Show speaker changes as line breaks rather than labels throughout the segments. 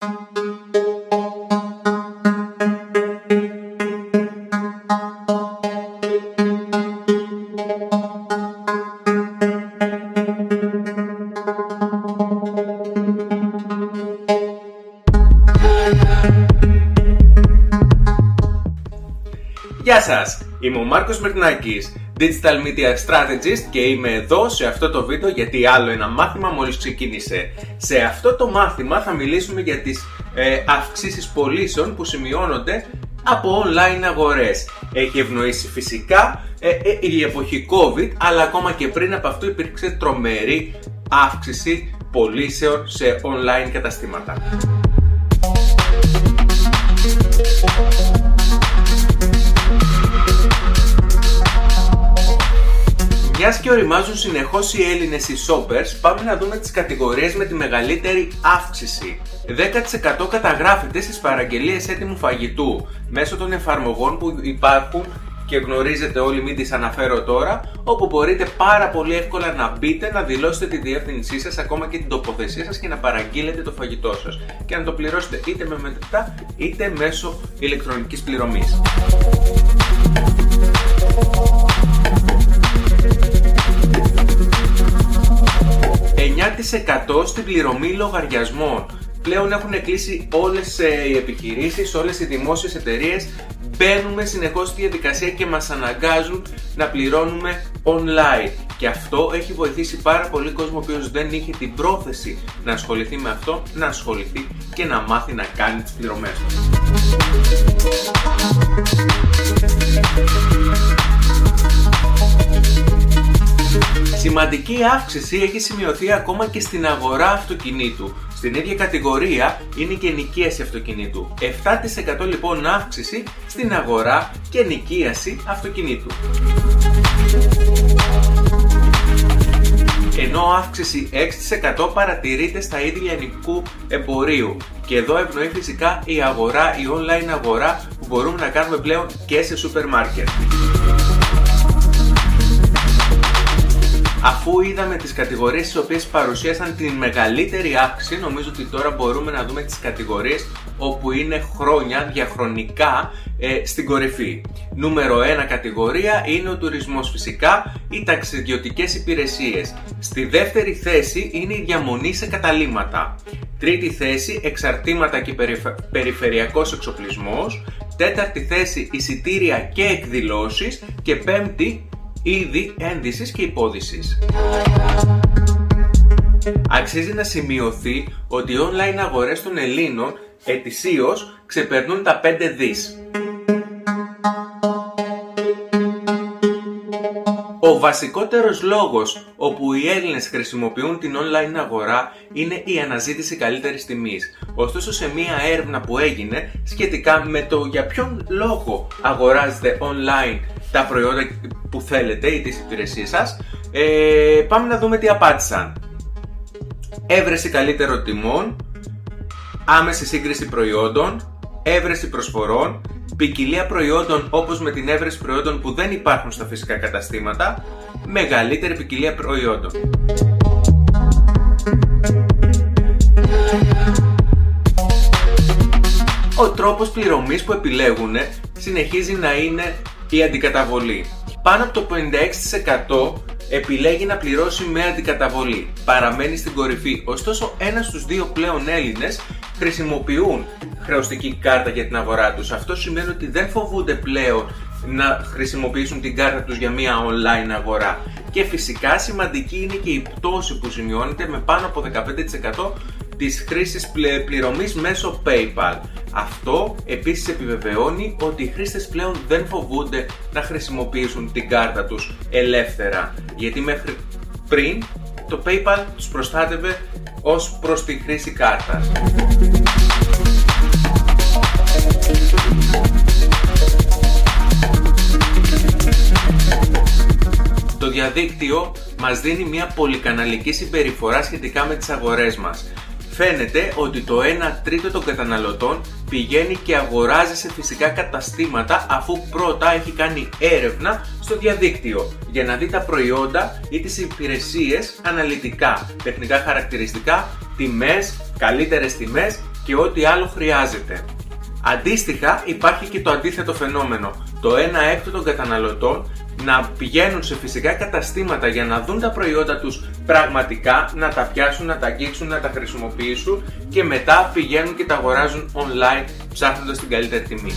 Γεια σας, είμαι ο Μάρκος Μερτνάκης, Digital Media Strategist και είμαι εδώ σε αυτό το βίντεο γιατί άλλο ένα μάθημα μόλις ξεκίνησε. Σε αυτό το μάθημα θα μιλήσουμε για τις ε, αυξήσεις πωλήσεων που σημειώνονται από online αγορές. Έχει ευνοήσει φυσικά ε, ε, η εποχή COVID, αλλά ακόμα και πριν από αυτό υπήρξε τρομερή αύξηση πωλήσεων σε online καταστήματα. Μιας και οριμάζουν συνεχώς οι Έλληνες οι shoppers, πάμε να δούμε τις κατηγορίες με τη μεγαλύτερη αύξηση. 10% καταγράφεται στις παραγγελίες έτοιμου φαγητού μέσω των εφαρμογών που υπάρχουν και γνωρίζετε όλοι, μην τις αναφέρω τώρα, όπου μπορείτε πάρα πολύ εύκολα να μπείτε, να δηλώσετε τη διεύθυνσή σας, ακόμα και την τοποθεσία σας και να παραγγείλετε το φαγητό σας και να το πληρώσετε είτε με μετρητά είτε μέσω ηλεκτρονικής πληρωμής. 9% στην πληρωμή λογαριασμών. Πλέον έχουν κλείσει όλες ε, οι επιχειρήσεις, όλες οι δημόσιες εταιρείες μπαίνουμε συνεχώς στη διαδικασία και μας αναγκάζουν να πληρώνουμε online. Και αυτό έχει βοηθήσει πάρα πολύ κόσμο ο οποίος δεν είχε την πρόθεση να ασχοληθεί με αυτό, να ασχοληθεί και να μάθει να κάνει τις πληρωμές του. Σημαντική αύξηση έχει σημειωθεί ακόμα και στην αγορά αυτοκινήτου. Στην ίδια κατηγορία είναι και νοικίαση αυτοκινήτου. 7% λοιπόν αύξηση στην αγορά και νοικίαση αυτοκινήτου. Ενώ αύξηση 6% παρατηρείται στα ίδια ελληνικού εμπορίου. Και εδώ ευνοεί φυσικά η αγορά, η online αγορά που μπορούμε να κάνουμε πλέον και σε σούπερ μάρκετ. Αφού είδαμε τις κατηγορίες τις οποίες παρουσίασαν την μεγαλύτερη αύξηση, νομίζω ότι τώρα μπορούμε να δούμε τις κατηγορίες όπου είναι χρόνια διαχρονικά ε, στην κορυφή. Νούμερο 1 κατηγορία είναι ο τουρισμός φυσικά, οι ταξιδιωτικές υπηρεσίες. Στη δεύτερη θέση είναι η διαμονή σε καταλήμματα. Τρίτη θέση εξαρτήματα και περιφερειακός εξοπλισμός. Τέταρτη θέση εισιτήρια και εκδηλώσεις. Και πέμπτη είδη ένδυσης και υπόδησης. Αξίζει να σημειωθεί ότι οι online αγορές των Ελλήνων ετησίως ξεπερνούν τα 5 δις. Ο βασικότερος λόγος όπου οι Έλληνες χρησιμοποιούν την online αγορά είναι η αναζήτηση καλύτερης τιμής. Ωστόσο σε μία έρευνα που έγινε σχετικά με το για ποιον λόγο αγοράζετε online τα προϊόντα που θέλετε ή τις υπηρεσίες σας, ε, πάμε να δούμε τι απάντησαν. Έβρεση καλύτερων τιμών, άμεση σύγκριση προϊόντων, έβρεση προσφορών, ποικιλία προϊόντων όπως με την έβρεση προϊόντων που δεν υπάρχουν στα φυσικά καταστήματα, μεγαλύτερη ποικιλία προϊόντων. Ο τρόπος πληρωμής που επιλέγουν συνεχίζει να είναι η αντικαταβολή. Πάνω από το 56% επιλέγει να πληρώσει με αντικαταβολή. Παραμένει στην κορυφή. Ωστόσο, ένας στους δύο πλέον Έλληνες χρησιμοποιούν χρεωστική κάρτα για την αγορά τους. Αυτό σημαίνει ότι δεν φοβούνται πλέον να χρησιμοποιήσουν την κάρτα τους για μια online αγορά. Και φυσικά σημαντική είναι και η πτώση που σημειώνεται με πάνω από 15% της χρήσης πληρωμής μέσω PayPal. Αυτό επίσης επιβεβαιώνει ότι οι χρήστες πλέον δεν φοβούνται να χρησιμοποιήσουν την κάρτα τους ελεύθερα, γιατί μέχρι πριν το PayPal τους προστάτευε ως προς τη χρήση κάρτας. Το διαδίκτυο μας δίνει μια πολυκαναλική συμπεριφορά σχετικά με τις αγορές μας φαίνεται ότι το 1 τρίτο των καταναλωτών πηγαίνει και αγοράζει σε φυσικά καταστήματα αφού πρώτα έχει κάνει έρευνα στο διαδίκτυο για να δει τα προϊόντα ή τις υπηρεσίες αναλυτικά, τεχνικά χαρακτηριστικά, τιμές, καλύτερες τιμές και ό,τι άλλο χρειάζεται. Αντίστοιχα υπάρχει και το αντίθετο φαινόμενο. Το 1 έκτο των καταναλωτών να πηγαίνουν σε φυσικά καταστήματα για να δουν τα προϊόντα τους πραγματικά, να τα πιάσουν, να τα αγγίξουν, να τα χρησιμοποιήσουν και μετά πηγαίνουν και τα αγοράζουν online ψάχνοντας την καλύτερη τιμή.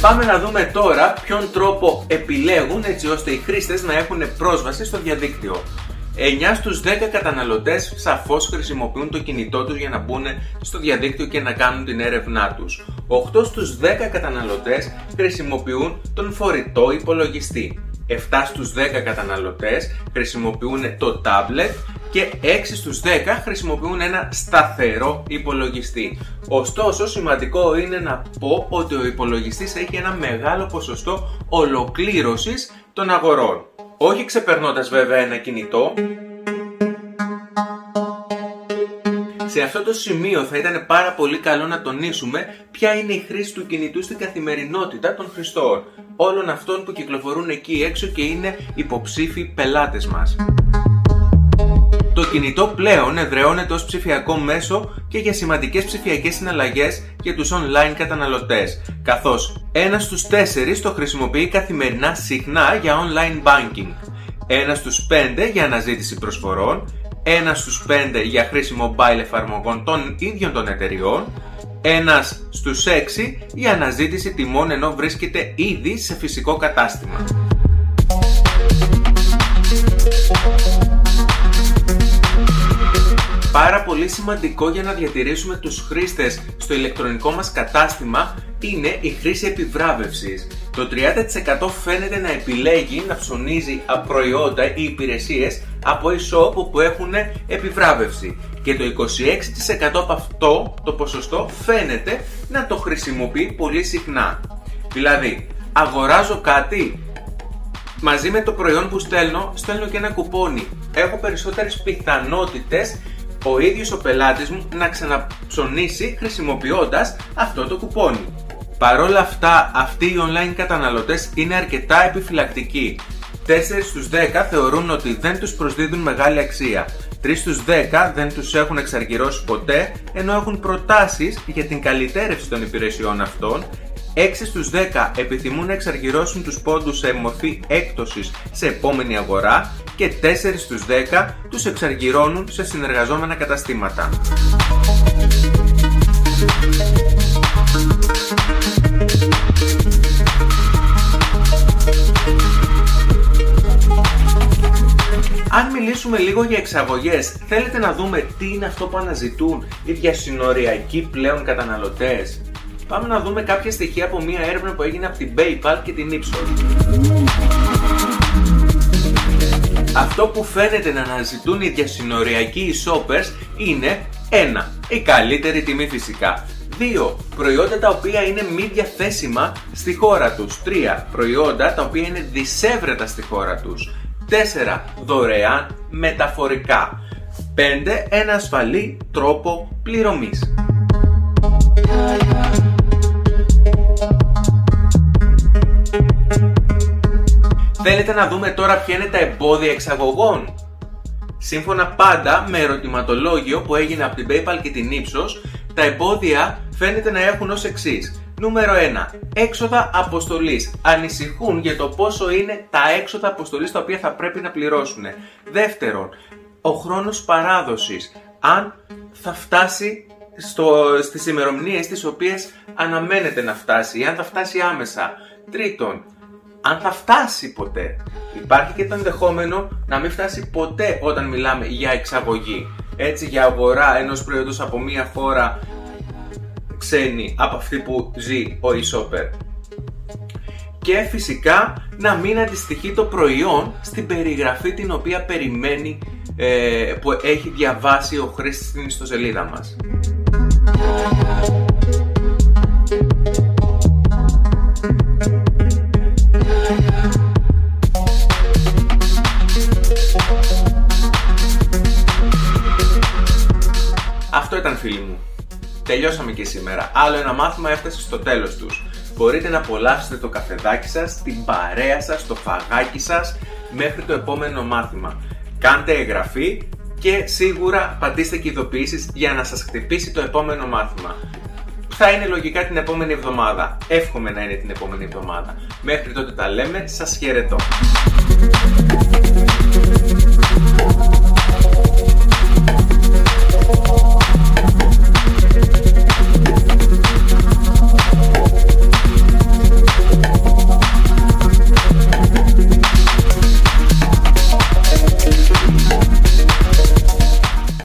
Πάμε να δούμε τώρα ποιον τρόπο επιλέγουν έτσι ώστε οι χρήστες να έχουν πρόσβαση στο διαδίκτυο. 9 στους 10 καταναλωτές σαφώς χρησιμοποιούν το κινητό τους για να μπουν στο διαδίκτυο και να κάνουν την έρευνά τους. 8 στους 10 καταναλωτές χρησιμοποιούν τον φορητό υπολογιστή. 7 στους 10 καταναλωτές χρησιμοποιούν το tablet και 6 στους 10 χρησιμοποιούν ένα σταθερό υπολογιστή. Ωστόσο, σημαντικό είναι να πω ότι ο υπολογιστής έχει ένα μεγάλο ποσοστό ολοκλήρωσης των αγορών όχι ξεπερνώντας βέβαια ένα κινητό. Σε αυτό το σημείο θα ήταν πάρα πολύ καλό να τονίσουμε ποια είναι η χρήση του κινητού στην καθημερινότητα των χρηστών, όλων αυτών που κυκλοφορούν εκεί έξω και είναι υποψήφοι πελάτες μας. Το κινητό πλέον εδραιώνεται ως ψηφιακό μέσο και για σημαντικές ψηφιακές συναλλαγές για τους online καταναλωτές, καθώς ένας στους τέσσερις το χρησιμοποιεί καθημερινά συχνά για online banking, ένας στους πέντε για αναζήτηση προσφορών, ένας στους πέντε για χρήση mobile εφαρμογών των ίδιων των εταιριών, ένας στους έξι για αναζήτηση τιμών ενώ βρίσκεται ήδη σε φυσικό κατάστημα. Πάρα πολύ σημαντικό για να διατηρήσουμε τους χρήστες στο ηλεκτρονικό μας κατάστημα είναι η χρήση επιβράβευσης. Το 30% φαίνεται να επιλέγει να ψωνίζει προϊόντα ή υπηρεσίες από e-shop που έχουν επιβράβευση και το 26% από αυτό το ποσοστό φαίνεται να το χρησιμοποιεί πολύ συχνά. Δηλαδή, αγοράζω κάτι, μαζί με το προϊόν που στέλνω, στέλνω και ένα κουπόνι. Έχω περισσότερες πιθανότητες ο ίδιος ο πελάτης μου να ξαναψωνίσει χρησιμοποιώντας αυτό το κουπόνι. Παρόλα αυτά, αυτοί οι online καταναλωτές είναι αρκετά επιφυλακτικοί. 4 στους 10 θεωρούν ότι δεν τους προσδίδουν μεγάλη αξία. 3 στους 10 δεν τους έχουν εξαργυρώσει ποτέ, ενώ έχουν προτάσεις για την καλυτέρευση των υπηρεσιών αυτών 6 στους 10 επιθυμούν να εξαργυρώσουν τους πόντους σε μορφή έκπτωσης σε επόμενη αγορά και 4 στους 10 τους εξαργυρώνουν σε συνεργαζόμενα καταστήματα. Αν μιλήσουμε λίγο για εξαγωγές, θέλετε να δούμε τι είναι αυτό που αναζητούν οι διασυνοριακοί πλέον καταναλωτές; Πάμε να δούμε κάποια στοιχεία από μια έρευνα που έγινε από την PayPal και την Ipsos. Αυτό που φαίνεται να αναζητούν οι διασυνοριακοί shoppers είναι 1. Η καλύτερη τιμή φυσικά. 2. Προϊόντα τα οποία είναι μη διαθέσιμα στη χώρα τους. 3. Προϊόντα τα οποία είναι δισεύρετα στη χώρα τους. 4. Δωρεάν μεταφορικά. 5. Ένα ασφαλή τρόπο πληρωμής. Θέλετε να δούμε τώρα ποια είναι τα εμπόδια εξαγωγών. Σύμφωνα πάντα με ερωτηματολόγιο που έγινε από την PayPal και την Ipsos, τα εμπόδια φαίνεται να έχουν ως εξής. Νούμερο 1. Έξοδα αποστολής. Ανησυχούν για το πόσο είναι τα έξοδα αποστολής τα οποία θα πρέπει να πληρώσουν. Δεύτερον, ο χρόνος παράδοσης. Αν θα φτάσει στο, στις ημερομηνίες τις οποίες αναμένεται να φτάσει ή αν θα φτάσει άμεσα. Τρίτον, αν θα φτάσει ποτέ. Υπάρχει και το ενδεχόμενο να μην φτάσει ποτέ όταν μιλάμε για εξαγωγή. Έτσι για αγορά ενός προϊόντος από μία χώρα ξένη από αυτή που ζει ο e Και φυσικά να μην αντιστοιχεί το προϊόν στην περιγραφή την οποία περιμένει ε, που έχει διαβάσει ο χρήστης στην ιστοσελίδα μας. Τελειώσαμε και σήμερα. Άλλο ένα μάθημα έφτασε στο τέλος τους. Μπορείτε να απολαύσετε το καφεδάκι σας, την παρέα σας, το φαγάκι σας μέχρι το επόμενο μάθημα. κάντε εγγραφή και σίγουρα πατήστε και ειδοποιήσεις για να σας χτυπήσει το επόμενο μάθημα. Θα είναι λογικά την επόμενη εβδομάδα. Εύχομαι να είναι την επόμενη εβδομάδα. Μέχρι τότε τα λέμε. Σας χαιρετώ.